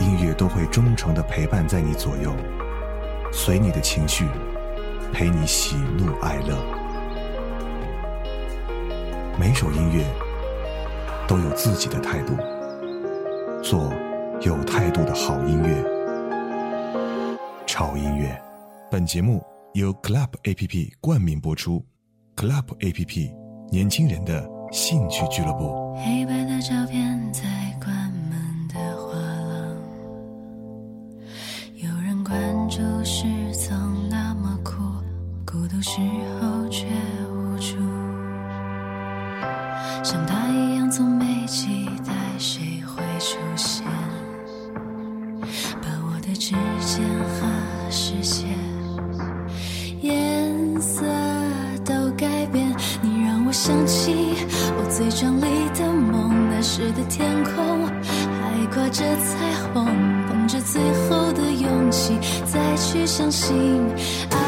音乐都会忠诚的陪伴在你左右，随你的情绪，陪你喜怒哀乐。每首音乐都有自己的态度，做有态度的好音乐。潮音乐，本节目由 Club A P P 冠名播出。Club A P P，年轻人的兴趣俱乐部。黑白的照片在关着彩虹，捧着最后的勇气，再去相信爱，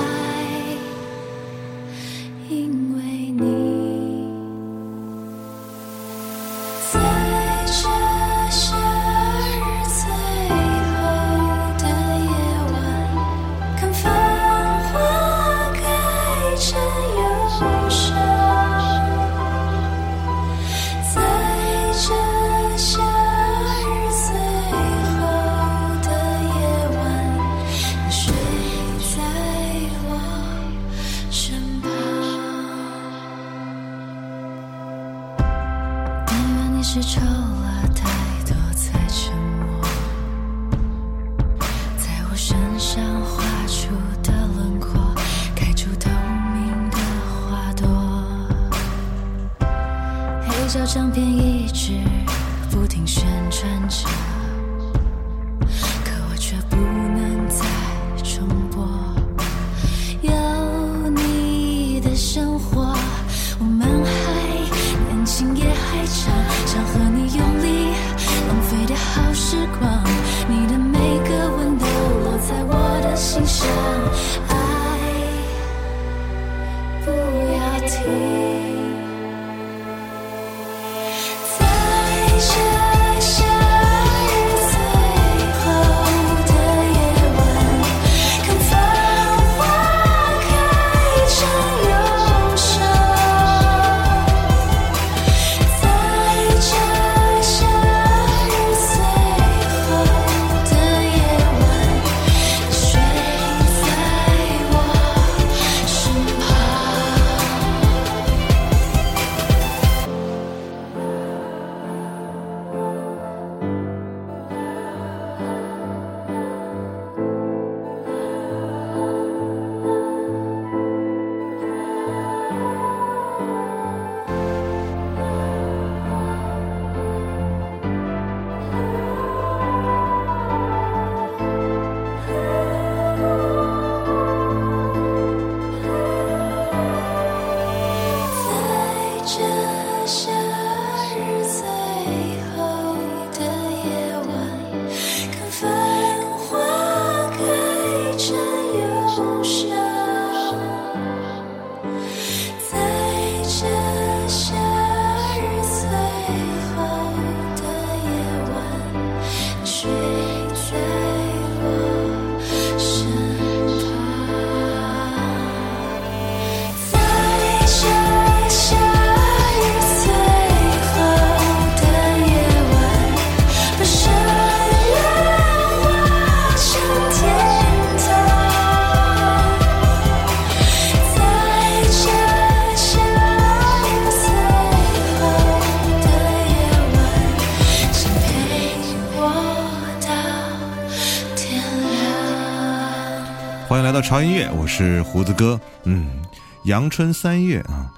超音乐，我是胡子哥。嗯，阳春三月啊，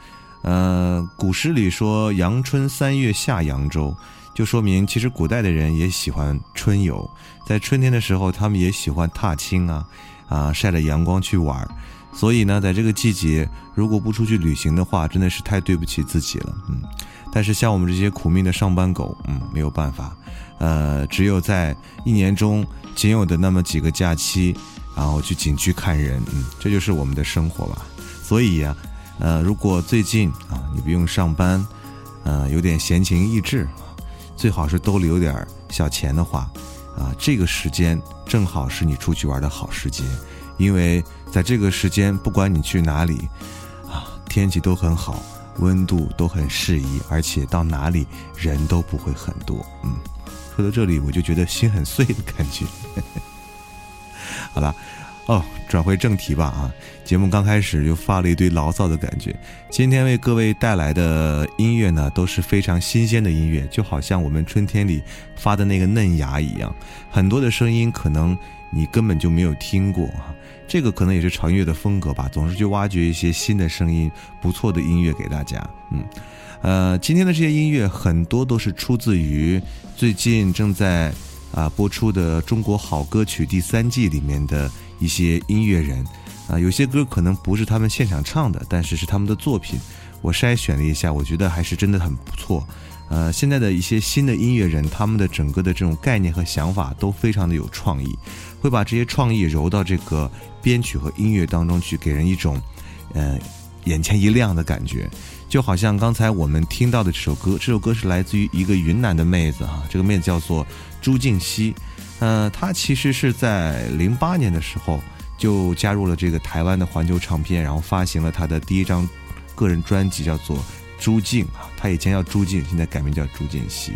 呃，古诗里说“阳春三月下扬州”，就说明其实古代的人也喜欢春游，在春天的时候，他们也喜欢踏青啊，啊，晒着阳光去玩。所以呢，在这个季节，如果不出去旅行的话，真的是太对不起自己了。嗯，但是像我们这些苦命的上班狗，嗯，没有办法，呃，只有在一年中仅有的那么几个假期，然后去景区看人，嗯，这就是我们的生活吧。所以呀，呃，如果最近啊你不用上班，呃，有点闲情逸致，最好是兜里有点小钱的话，啊，这个时间正好是你出去玩的好时节。因为在这个时间，不管你去哪里，啊，天气都很好，温度都很适宜，而且到哪里人都不会很多。嗯，说到这里，我就觉得心很碎的感觉。好了，哦，转回正题吧。啊，节目刚开始就发了一堆牢骚的感觉。今天为各位带来的音乐呢，都是非常新鲜的音乐，就好像我们春天里发的那个嫩芽一样，很多的声音可能你根本就没有听过啊。这个可能也是潮音乐的风格吧，总是去挖掘一些新的声音、不错的音乐给大家。嗯，呃，今天的这些音乐很多都是出自于最近正在啊播出的《中国好歌曲》第三季里面的一些音乐人。啊，有些歌可能不是他们现场唱的，但是是他们的作品。我筛选了一下，我觉得还是真的很不错。呃，现在的一些新的音乐人，他们的整个的这种概念和想法都非常的有创意，会把这些创意揉到这个编曲和音乐当中去，给人一种，呃，眼前一亮的感觉。就好像刚才我们听到的这首歌，这首歌是来自于一个云南的妹子哈，这个妹子叫做朱静熙，呃，她其实是在零八年的时候就加入了这个台湾的环球唱片，然后发行了她的第一张个人专辑，叫做。朱静啊，他以前叫朱静，现在改名叫朱建熙。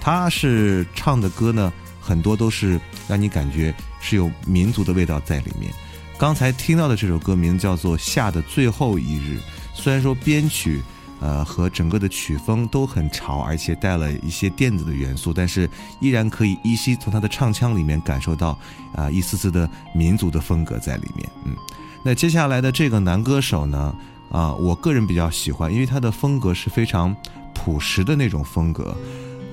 他是唱的歌呢，很多都是让你感觉是有民族的味道在里面。刚才听到的这首歌名叫做《夏的最后一日》，虽然说编曲呃和整个的曲风都很潮，而且带了一些电子的元素，但是依然可以依稀从他的唱腔里面感受到啊一丝丝的民族的风格在里面。嗯，那接下来的这个男歌手呢？啊，我个人比较喜欢，因为他的风格是非常朴实的那种风格。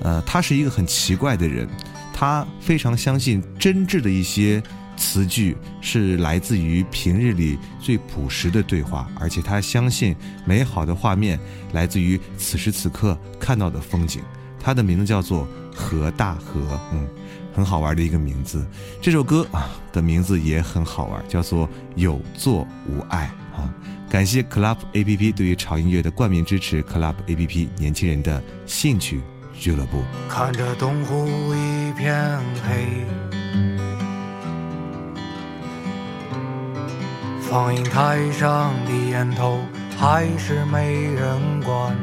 呃，他是一个很奇怪的人，他非常相信真挚的一些词句是来自于平日里最朴实的对话，而且他相信美好的画面来自于此时此刻看到的风景。他的名字叫做何大河，嗯，很好玩的一个名字。这首歌啊的名字也很好玩，叫做有作无爱啊。感谢 Club A P P 对于潮音乐的冠名支持，Club A P P 年轻人的兴趣俱乐部。看着东湖一片黑，放映台上的烟头还是没人管。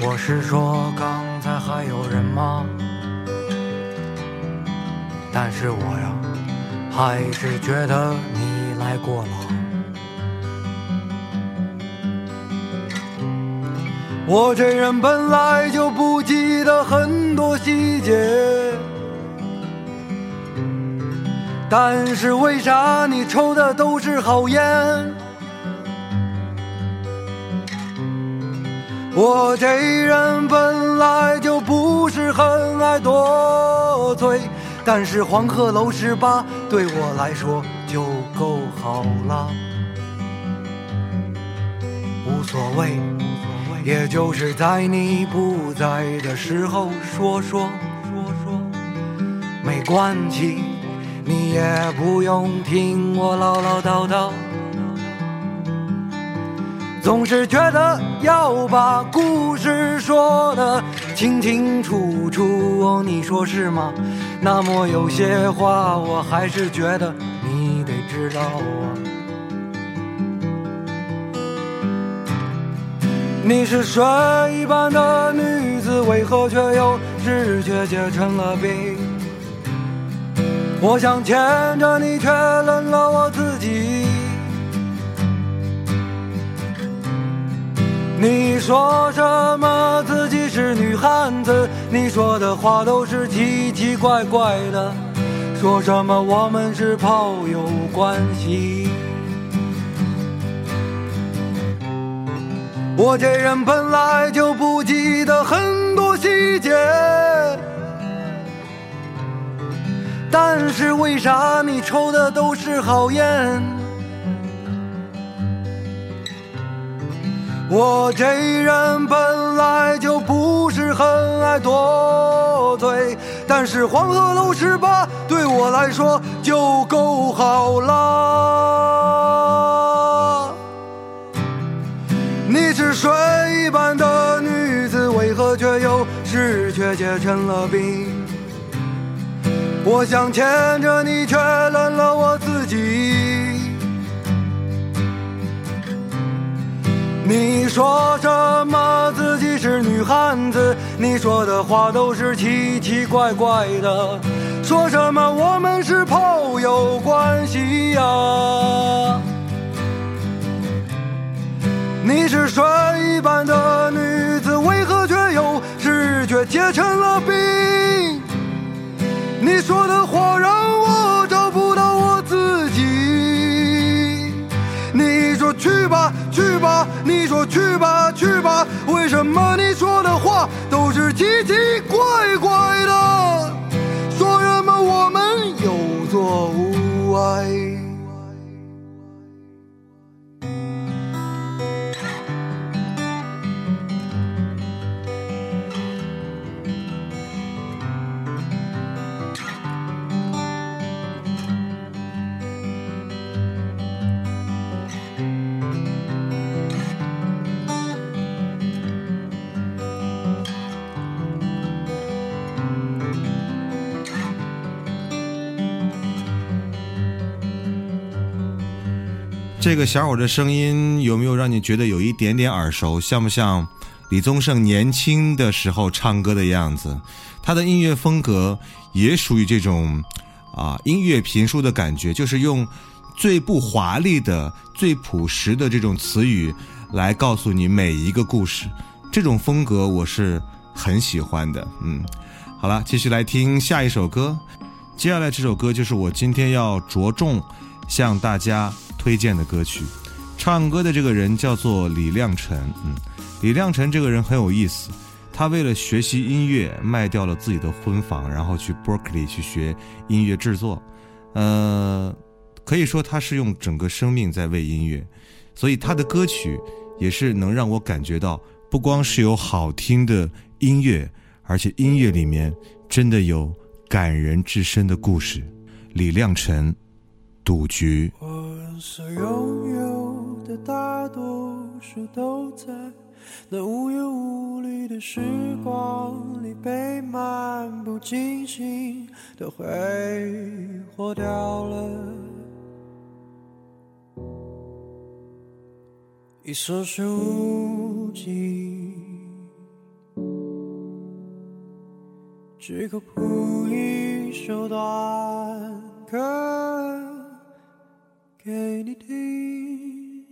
我是说刚才还有人吗？但是我呀，还是觉得你。来过了，我这人本来就不记得很多细节，但是为啥你抽的都是好烟？我这人本来就不是很爱多嘴，但是黄鹤楼十八对我来说。就够好了，无所谓，也就是在你不在的时候说说说说，没关系，也不用听我唠唠叨叨。总是觉得要把故事说的清清楚楚，哦，你说是吗？那么有些话，我还是觉得你得。知道啊，你是水一般的女子，为何却又失血结成了冰？我想牵着你，却冷了我自己。你说什么自己是女汉子？你说的话都是奇奇怪怪的。说什么我们是炮友关系？我这人本来就不记得很多细节，但是为啥你抽的都是好烟？我这人本来就不是很爱多嘴，但是黄鹤楼十八对我来说就够好了。你是水一般的女子，为何却又是却结成了冰？我想牵着你，却乱了我自己。你说什么自己是女汉子？你说的话都是奇奇怪怪的。说什么我们是朋友关系呀？你是水一般的女子，为何却又视觉结成了冰？你说的话让我找不到我自己。你说去吧，去吧，你说去吧，去吧，为什么你说的话都是奇奇怪怪的？说什么我们有错无碍？这个小伙的声音有没有让你觉得有一点点耳熟？像不像李宗盛年轻的时候唱歌的样子？他的音乐风格也属于这种啊音乐评书的感觉，就是用最不华丽的、最朴实的这种词语来告诉你每一个故事。这种风格我是很喜欢的。嗯，好了，继续来听下一首歌。接下来这首歌就是我今天要着重向大家。推荐的歌曲，唱歌的这个人叫做李亮辰。嗯，李亮辰这个人很有意思，他为了学习音乐，卖掉了自己的婚房，然后去 Berkeley 去学音乐制作。呃，可以说他是用整个生命在为音乐，所以他的歌曲也是能让我感觉到，不光是有好听的音乐，而且音乐里面真的有感人至深的故事。李亮辰，《赌局》。我所拥有的大多数都在那无忧无虑的时光里被漫不经心的挥霍掉了，一所剩无几，只够谱一首短歌。给你听。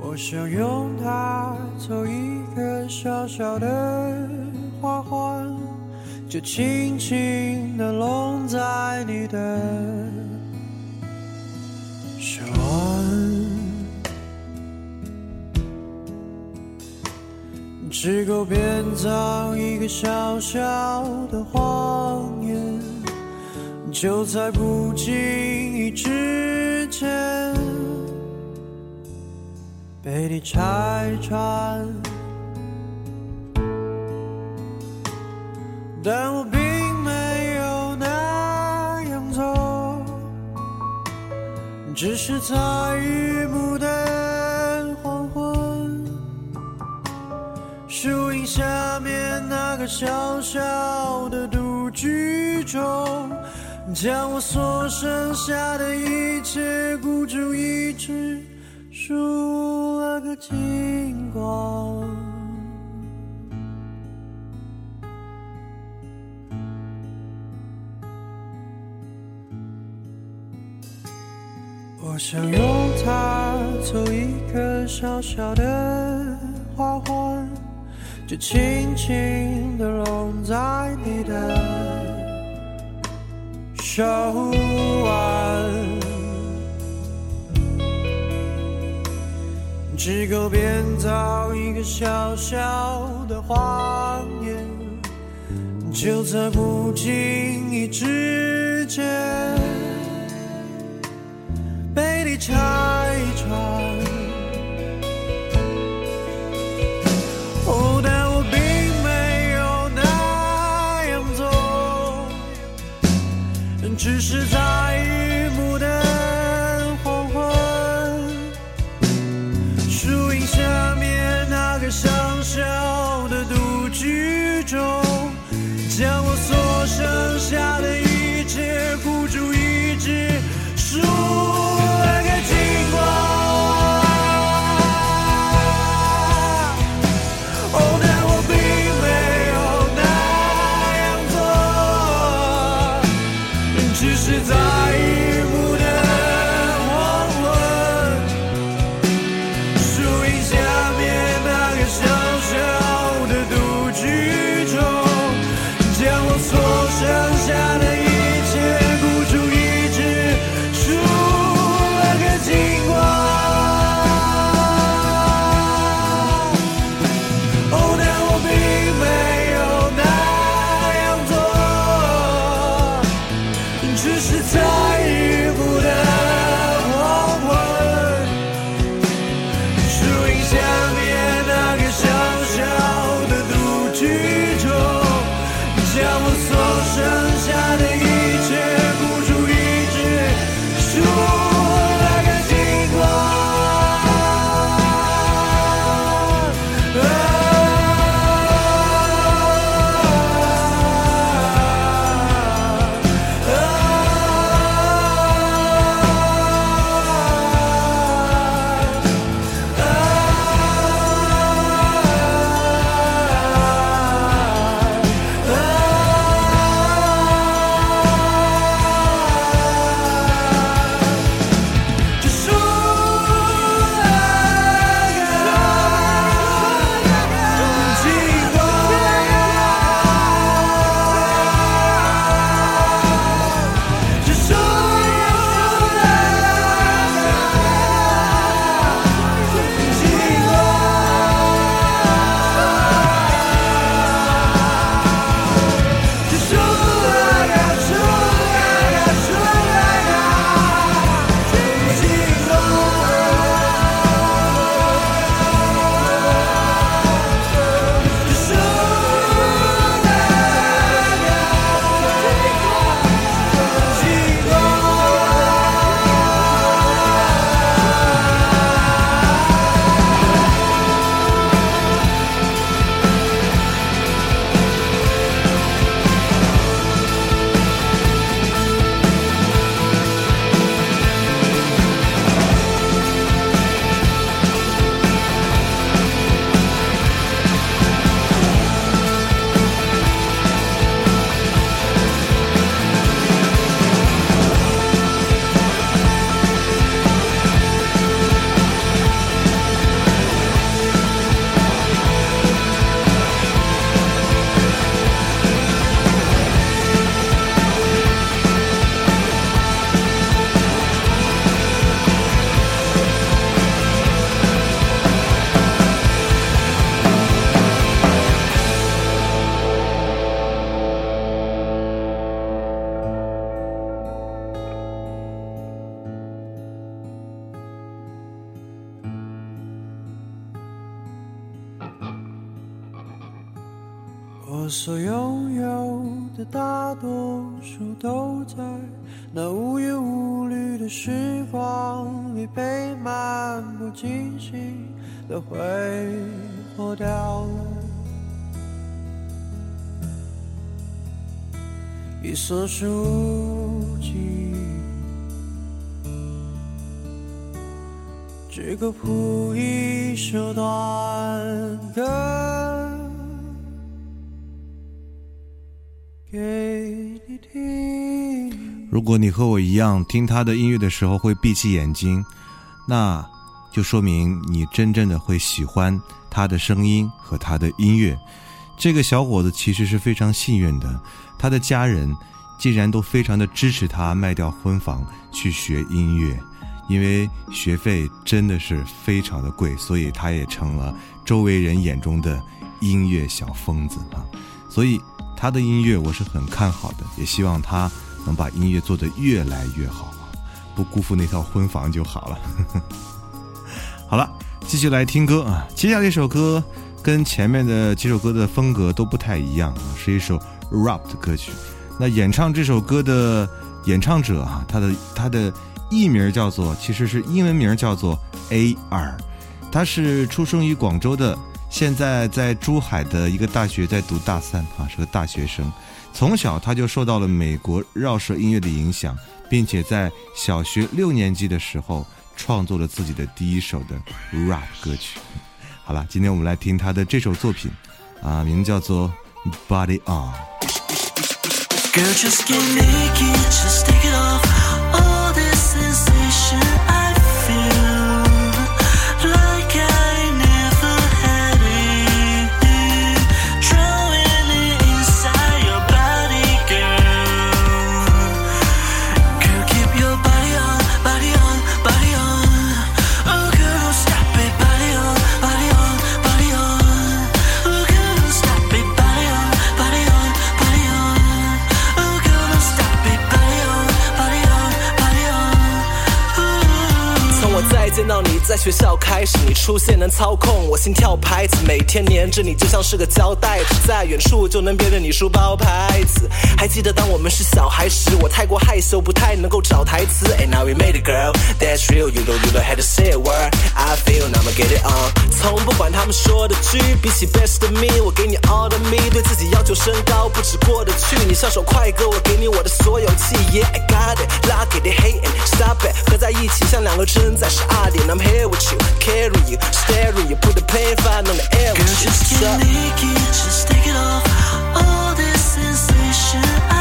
我想用它做一个小小的花环，就轻轻地拢在你的只够编造一个小小的谎言，就在不经意之间被你拆穿。但我并没有那样做，只是在雨幕的。小小的赌局中，将我所剩下的一切孤注一掷，输了个精光。我想用它做一个小小的花环。就轻轻地融在你的手腕。只够编造一个小小的谎言就在不经意之间被你拆穿。只是在被漫不经心的挥霍掉。一色书籍，这个铺一首短歌给你听。如果你和我一样听他的音乐的时候会闭起眼睛，那就说明你真正的会喜欢他的声音和他的音乐。这个小伙子其实是非常幸运的他的家人竟然都非常的支持他卖掉婚房去学音乐因为学费真的是非常的贵所以他也成了周围人眼中的音乐小疯子啊。所以他的音乐我是很看好的也希望他能把音乐做得越来越好。不辜负那套婚房就好了。好了，继续来听歌啊，接下来这首歌。跟前面的几首歌的风格都不太一样啊，是一首 rap 的歌曲。那演唱这首歌的演唱者啊，他的他的艺名叫做，其实是英文名叫做 A.R。他是出生于广州的，现在在珠海的一个大学在读大三啊，是个大学生。从小他就受到了美国饶舌音乐的影响，并且在小学六年级的时候创作了自己的第一首的 rap 歌曲。好了，今天我们来听他的这首作品，啊，名字叫做《Body On》。见到你在学校开始，你出现能操控我心跳。拍子每天黏着你，就像是个胶带。在远处就能辨认你书包牌子。还记得当我们是小孩时，我太过害羞，不太能够找台词。And now we made a girl. That's real, you know, you know how to say a word. I feel I'm gonna get it on. 从不管他们说的句，比起 best of me，我给你 all of me 对自己要求身高不止过得去。你像首快歌，我给你我的所有记忆。I got it，like it, I hate it, stop it。合在一起，像两个真在是爱。二点，I'm here with you, carry you, staring you, put the pain on the air. Girl, just get naked, just take it off. All this sensation I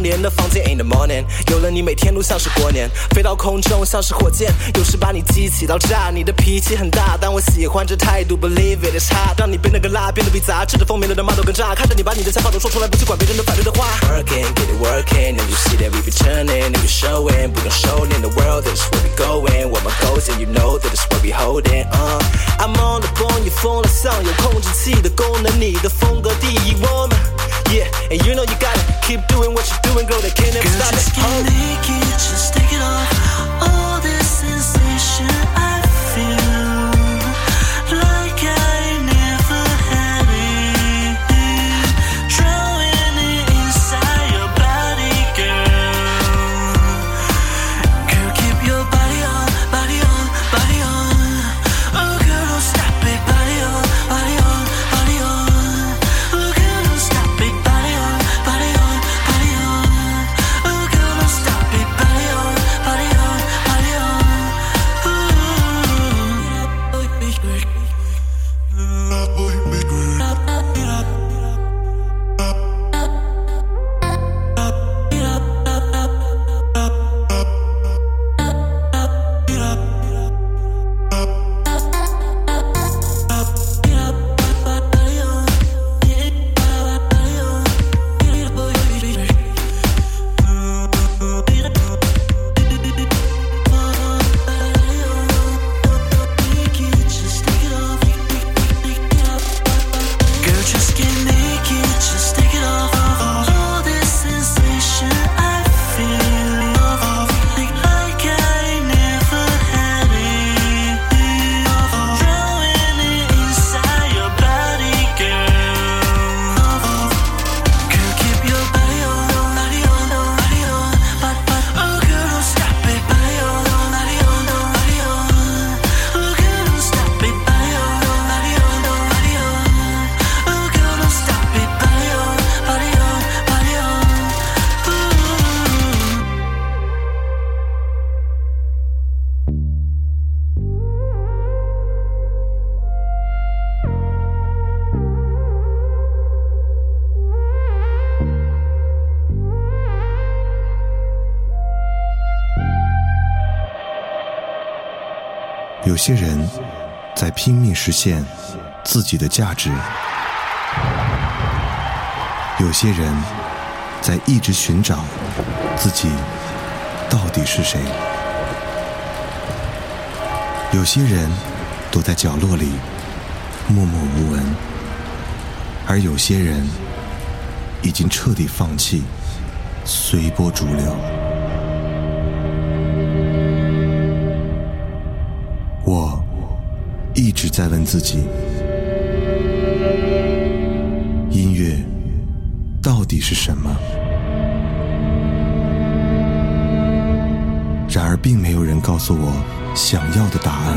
窗帘的房间。In the morning，有了你，每天都像是过年，飞到空中像是火箭，有时把你激起到炸。你的脾气很大，但我喜欢这态度，Believe it is hot，让你变得更辣，变得比杂志的封面的人骂都更炸。看着你把你的想法都说出来，不去管别人的反对的话。Working, get it working, and you see that we be turning, and you showing，不用收敛 the world is where we going, where my goals, and you know that it's where we holding. Uh, I'm on the bone，你疯了，上有控制器的功能，你的风格第一，我们。Yeah, and you know you gotta keep doing what you're doing, girl. They can't ever stop it. Get uh. naked, just take it off. All this sensation I 有些人在拼命实现自己的价值，有些人在一直寻找自己到底是谁，有些人躲在角落里默默无闻，而有些人已经彻底放弃，随波逐流。一直在问自己：音乐到底是什么？然而，并没有人告诉我想要的答案，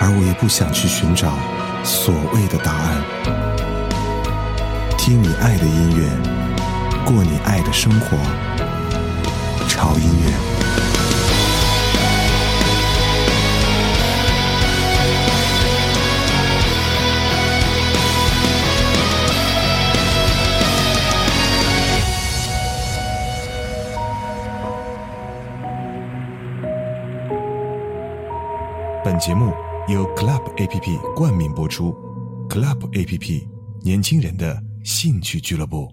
而我也不想去寻找所谓的答案。听你爱的音乐，过你爱的生活，潮音乐。本节目由 Club A P P 冠名播出，Club A P P 年轻人的兴趣俱乐部。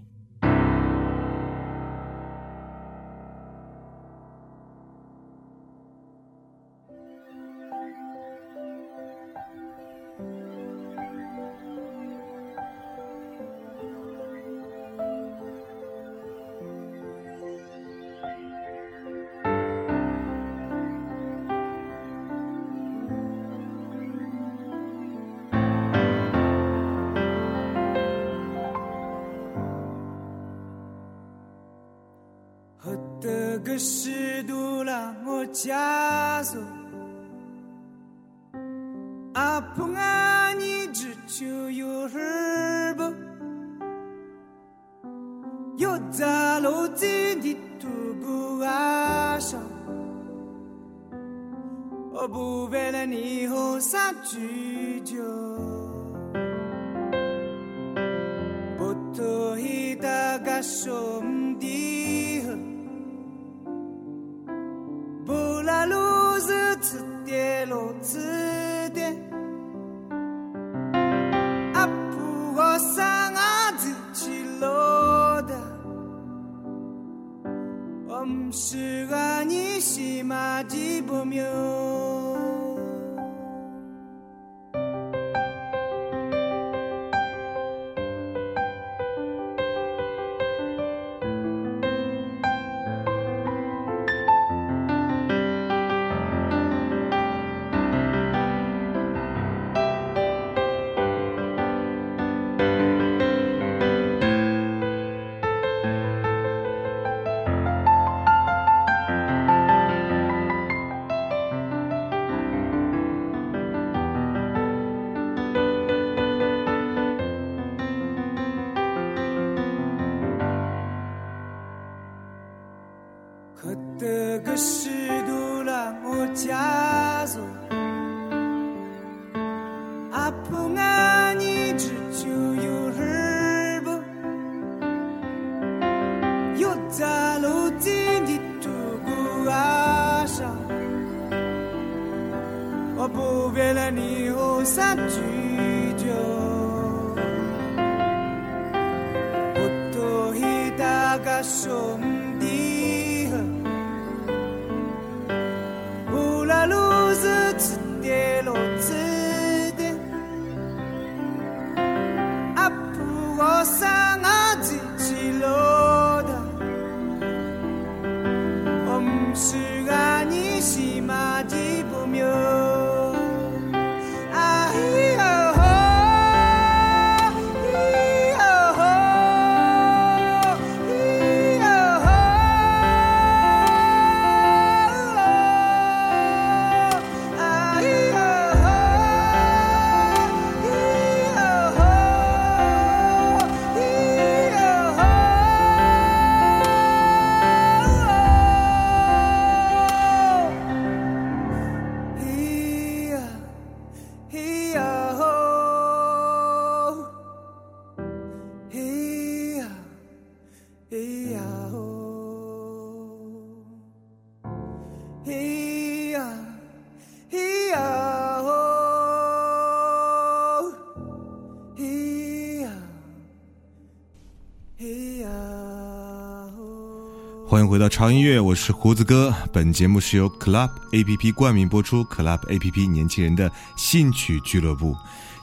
回到潮音乐，我是胡子哥。本节目是由 Club A P P 冠名播出，Club A P P 年轻人的兴趣俱乐部。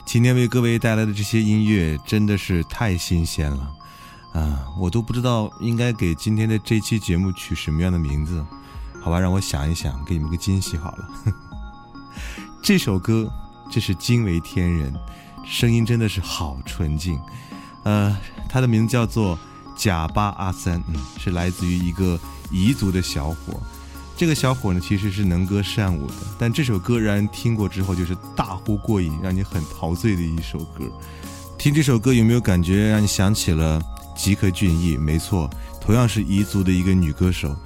今天为各位带来的这些音乐真的是太新鲜了啊！我都不知道应该给今天的这期节目取什么样的名字。好吧，让我想一想，给你们个惊喜好了。这首歌，这是惊为天人，声音真的是好纯净。呃，它的名字叫做贾巴阿三，嗯，是来自于一个彝族的小伙。这个小伙呢，其实是能歌善舞的，但这首歌让人听过之后就是大呼过瘾，让你很陶醉的一首歌。听这首歌有没有感觉让你想起了吉克隽逸？没错，同样是彝族的一个女歌手。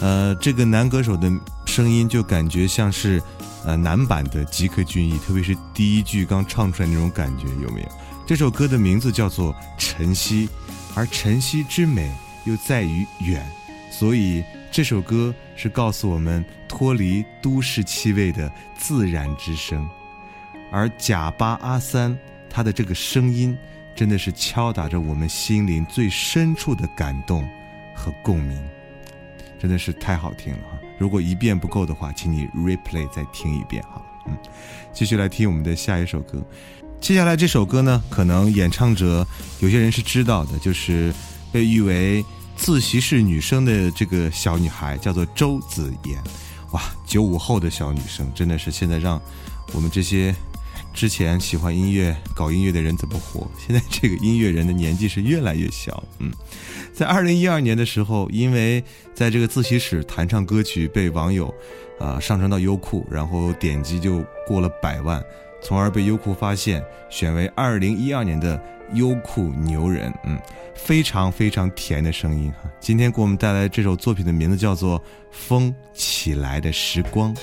呃，这个男歌手的声音就感觉像是，呃，男版的吉克隽逸，特别是第一句刚唱出来那种感觉，有没有？这首歌的名字叫做《晨曦》，而晨曦之美又在于远，所以这首歌是告诉我们脱离都市气味的自然之声。而贾巴阿三他的这个声音，真的是敲打着我们心灵最深处的感动和共鸣。真的是太好听了哈！如果一遍不够的话，请你 replay 再听一遍哈。嗯，继续来听我们的下一首歌。接下来这首歌呢，可能演唱者有些人是知道的，就是被誉为自习室女生的这个小女孩，叫做周子妍。哇，九五后的小女生，真的是现在让我们这些。之前喜欢音乐、搞音乐的人怎么活？现在这个音乐人的年纪是越来越小。嗯，在二零一二年的时候，因为在这个自习室弹唱歌曲被网友，啊上传到优酷，然后点击就过了百万，从而被优酷发现，选为二零一二年的优酷牛人。嗯，非常非常甜的声音哈。今天给我们带来这首作品的名字叫做《风起来的时光》。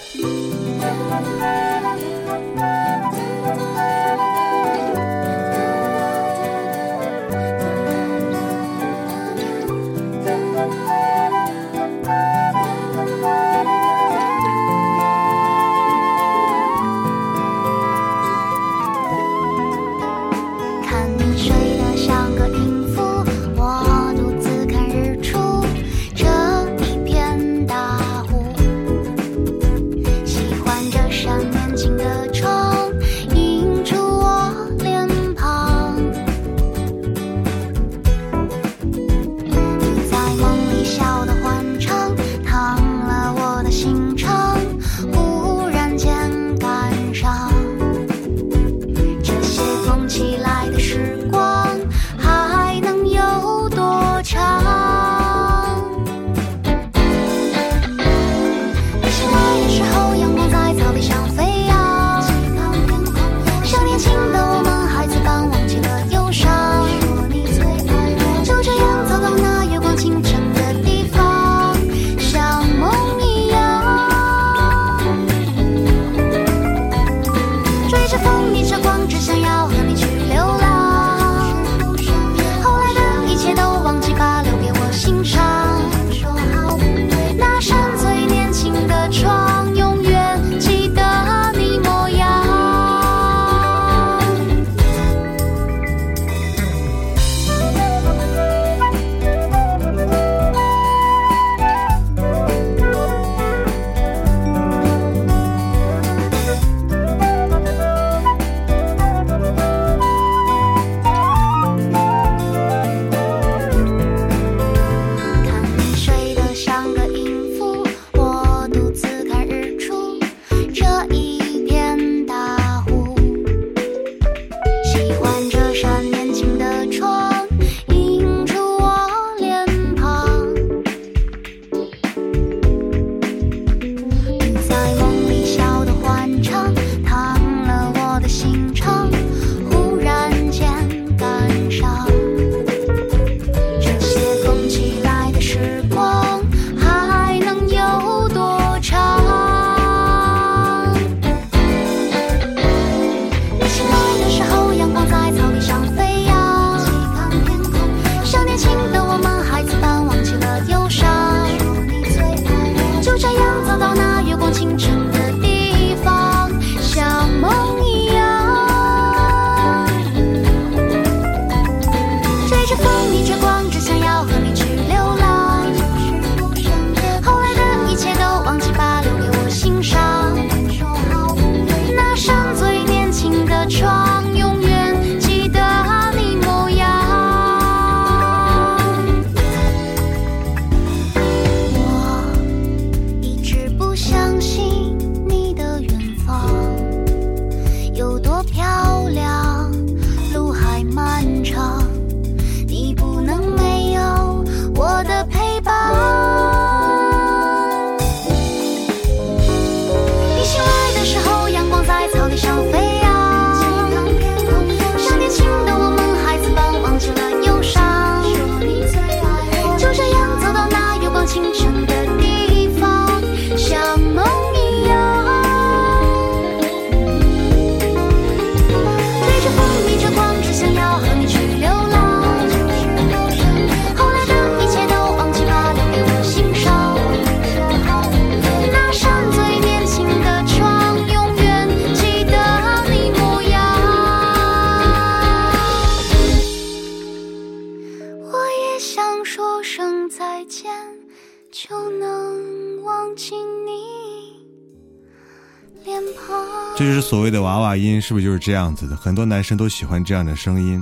是不是就是这样子的？很多男生都喜欢这样的声音，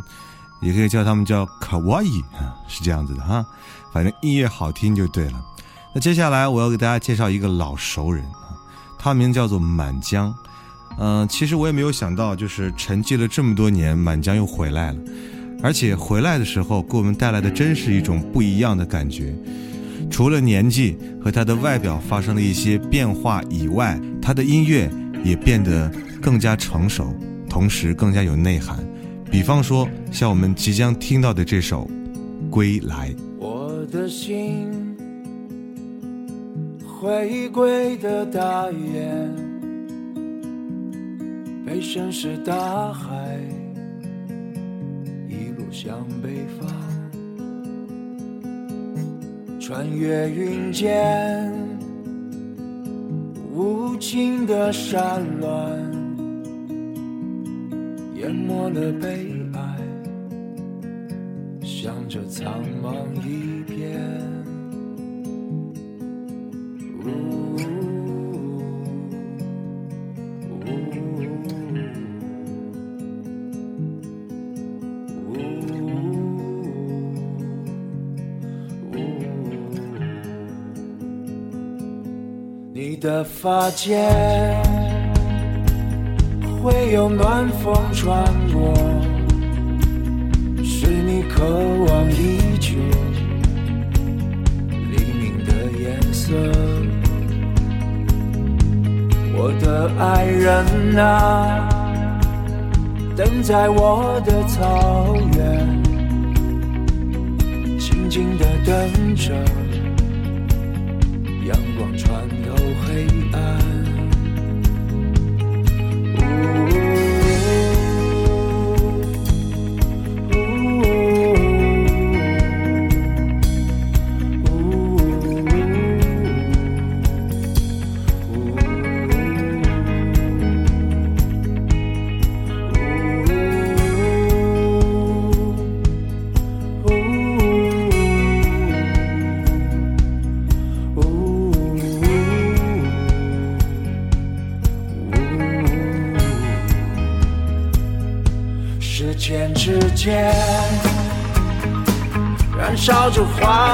也可以叫他们叫卡哇伊啊，是这样子的哈。反正音乐好听就对了。那接下来我要给大家介绍一个老熟人啊，他名叫做满江。嗯，其实我也没有想到，就是沉寂了这么多年，满江又回来了，而且回来的时候给我们带来的真是一种不一样的感觉。除了年纪和他的外表发生了一些变化以外，他的音乐也变得更加成熟，同时更加有内涵。比方说，像我们即将听到的这首《归来》。我的心回归的大雁，被深是大海一路向北方，穿越云间无尽的山峦，淹没了悲哀。向着苍茫一片。你的发间会有暖风穿过。是你渴望已久黎明的颜色，我的爱人啊，等在我的草原，静静的等着阳光穿透黑暗。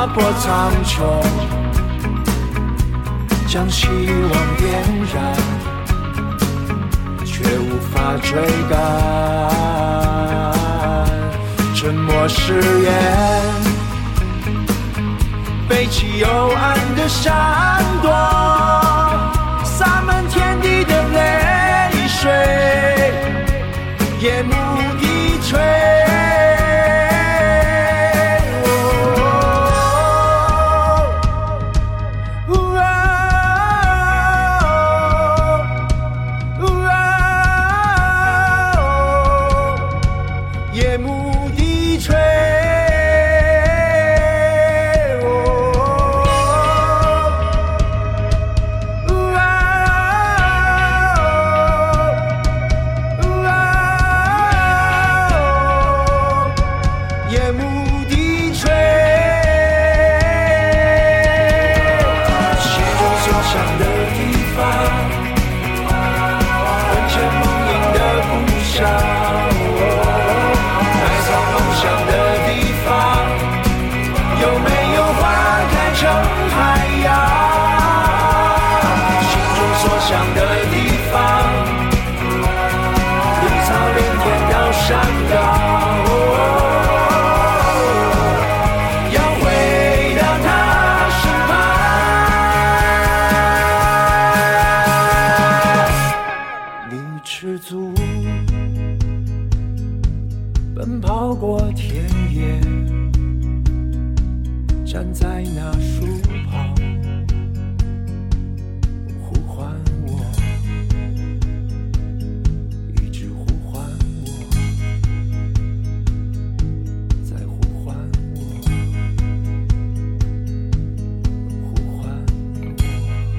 划破苍穹，将希望点燃，却无法追赶。沉默誓言，背起幽暗的闪躲，洒满天地的泪水。夜幕低垂。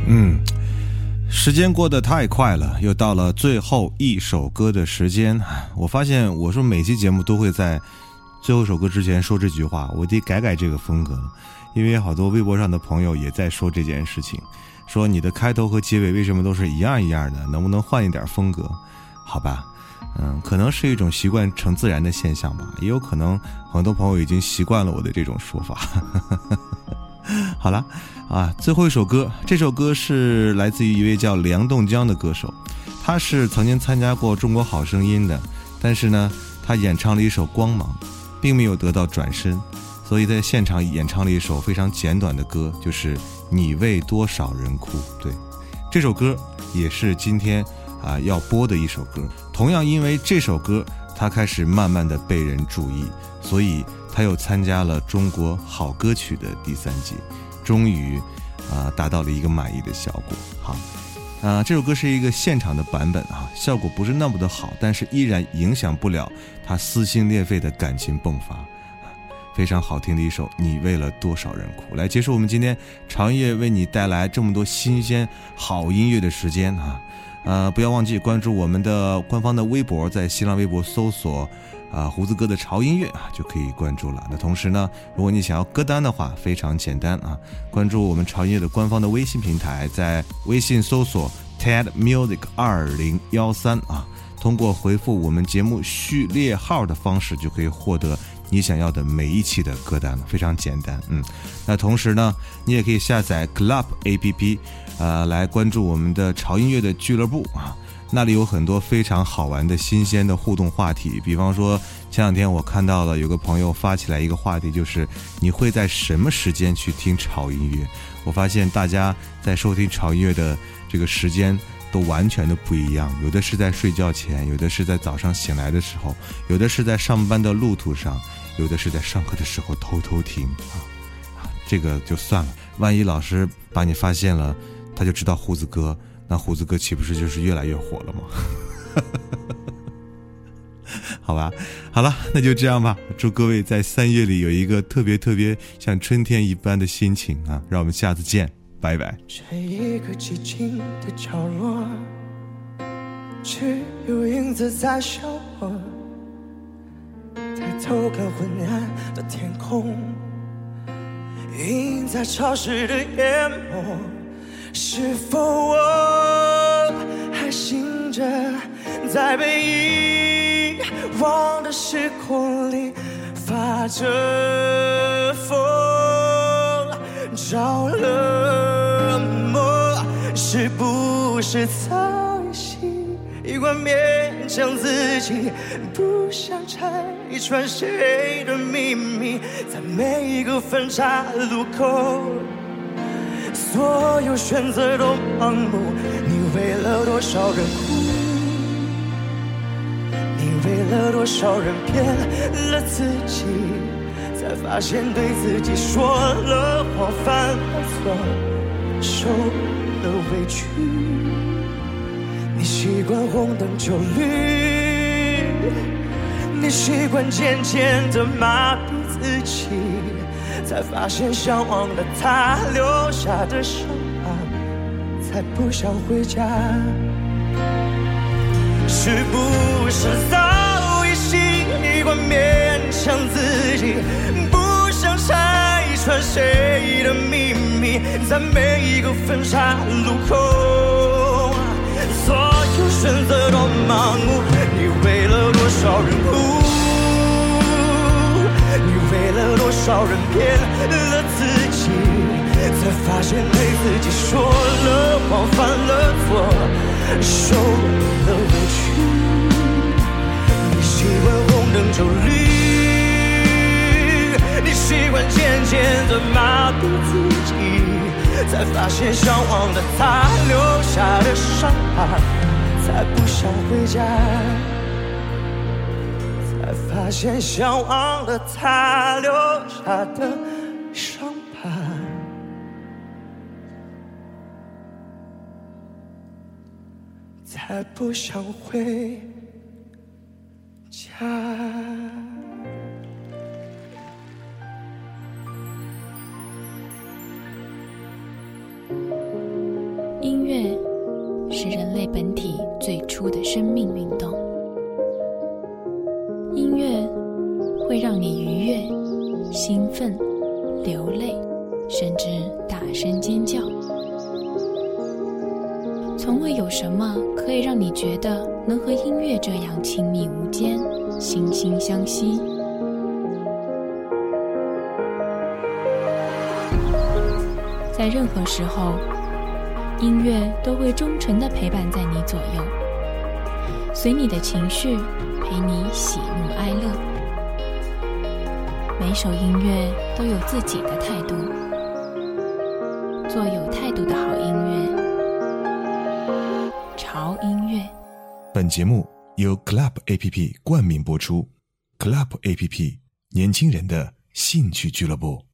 嗯，时间过得太快了，又到了最后一首歌的时间。我发现，我说每期节目都会在最后一首歌之前说这句话，我得改改这个风格，因为好多微博上的朋友也在说这件事情，说你的开头和结尾为什么都是一样一样的，能不能换一点风格？好吧，嗯，可能是一种习惯成自然的现象吧，也有可能很多朋友已经习惯了我的这种说法。好了，啊，最后一首歌，这首歌是来自于一位叫梁栋江的歌手，他是曾经参加过《中国好声音》的，但是呢，他演唱了一首《光芒》。并没有得到转身，所以在现场演唱了一首非常简短的歌，就是《你为多少人哭》。对，这首歌也是今天啊要播的一首歌。同样，因为这首歌，他开始慢慢的被人注意，所以他又参加了《中国好歌曲》的第三季，终于啊达到了一个满意的效果。好。啊，这首歌是一个现场的版本啊，效果不是那么的好，但是依然影响不了他撕心裂肺的感情迸发，非常好听的一首《你为了多少人哭》。来结束我们今天长夜为你带来这么多新鲜好音乐的时间啊，呃，不要忘记关注我们的官方的微博，在新浪微博搜索。啊，胡子哥的潮音乐啊，就可以关注了。那同时呢，如果你想要歌单的话，非常简单啊，关注我们潮音乐的官方的微信平台，在微信搜索 TED Music 二零幺三啊，通过回复我们节目序列号的方式，就可以获得你想要的每一期的歌单了，非常简单。嗯，那同时呢，你也可以下载 Club APP，呃，来关注我们的潮音乐的俱乐部啊。那里有很多非常好玩的新鲜的互动话题，比方说前两天我看到了有个朋友发起来一个话题，就是你会在什么时间去听潮音乐？我发现大家在收听潮音乐的这个时间都完全的不一样，有的是在睡觉前，有的是在早上醒来的时候，有的是在上班的路途上，有的是在上课的时候偷偷听啊啊，这个就算了，万一老师把你发现了，他就知道胡子哥。那胡子哥岂不是就是越来越火了吗？好吧，好了，那就这样吧。祝各位在三月里有一个特别特别像春天一般的心情啊！让我们下次见，拜拜。这一个寂静的角落，只有影子在笑我。抬头看昏暗的天空，映在潮湿的眼眸。是否我还醒着，在被遗忘的时空里发着疯，着了魔，是不是早已习惯勉强自己，不想拆穿谁的秘密，在每一个分岔路口。所有选择都盲目，你为了多少人哭？你为了多少人骗了自己？才发现对自己说了谎，犯了错，受了委屈。你习惯红灯就绿，你习惯渐渐的麻痹自己。才发现向往的他留下的伤疤，才不想回家。是不是早已习惯勉强自己，不想拆穿谁的秘密，在每一个分岔路口，所有选择都盲目，你为了多少人哭？为了多少人骗了自己，才发现对自己说了谎，犯了错，受了委屈。你习惯红灯就绿，你习惯渐渐的麻痹自己，才发现向往的他留下的伤疤，才不想回家。才发现想忘了他留下的伤疤，才不想回家。音乐是人类本体最初的生命运动。会让你愉悦、兴奋、流泪，甚至大声尖叫。从未有什么可以让你觉得能和音乐这样亲密无间、惺惺相惜。在任何时候，音乐都会忠诚地陪伴在你左右，随你的情绪，陪你喜怒哀乐。每首音乐都有自己的态度，做有态度的好音乐，潮音乐。本节目由 Club A P P 冠名播出，Club A P P 年轻人的兴趣俱乐部。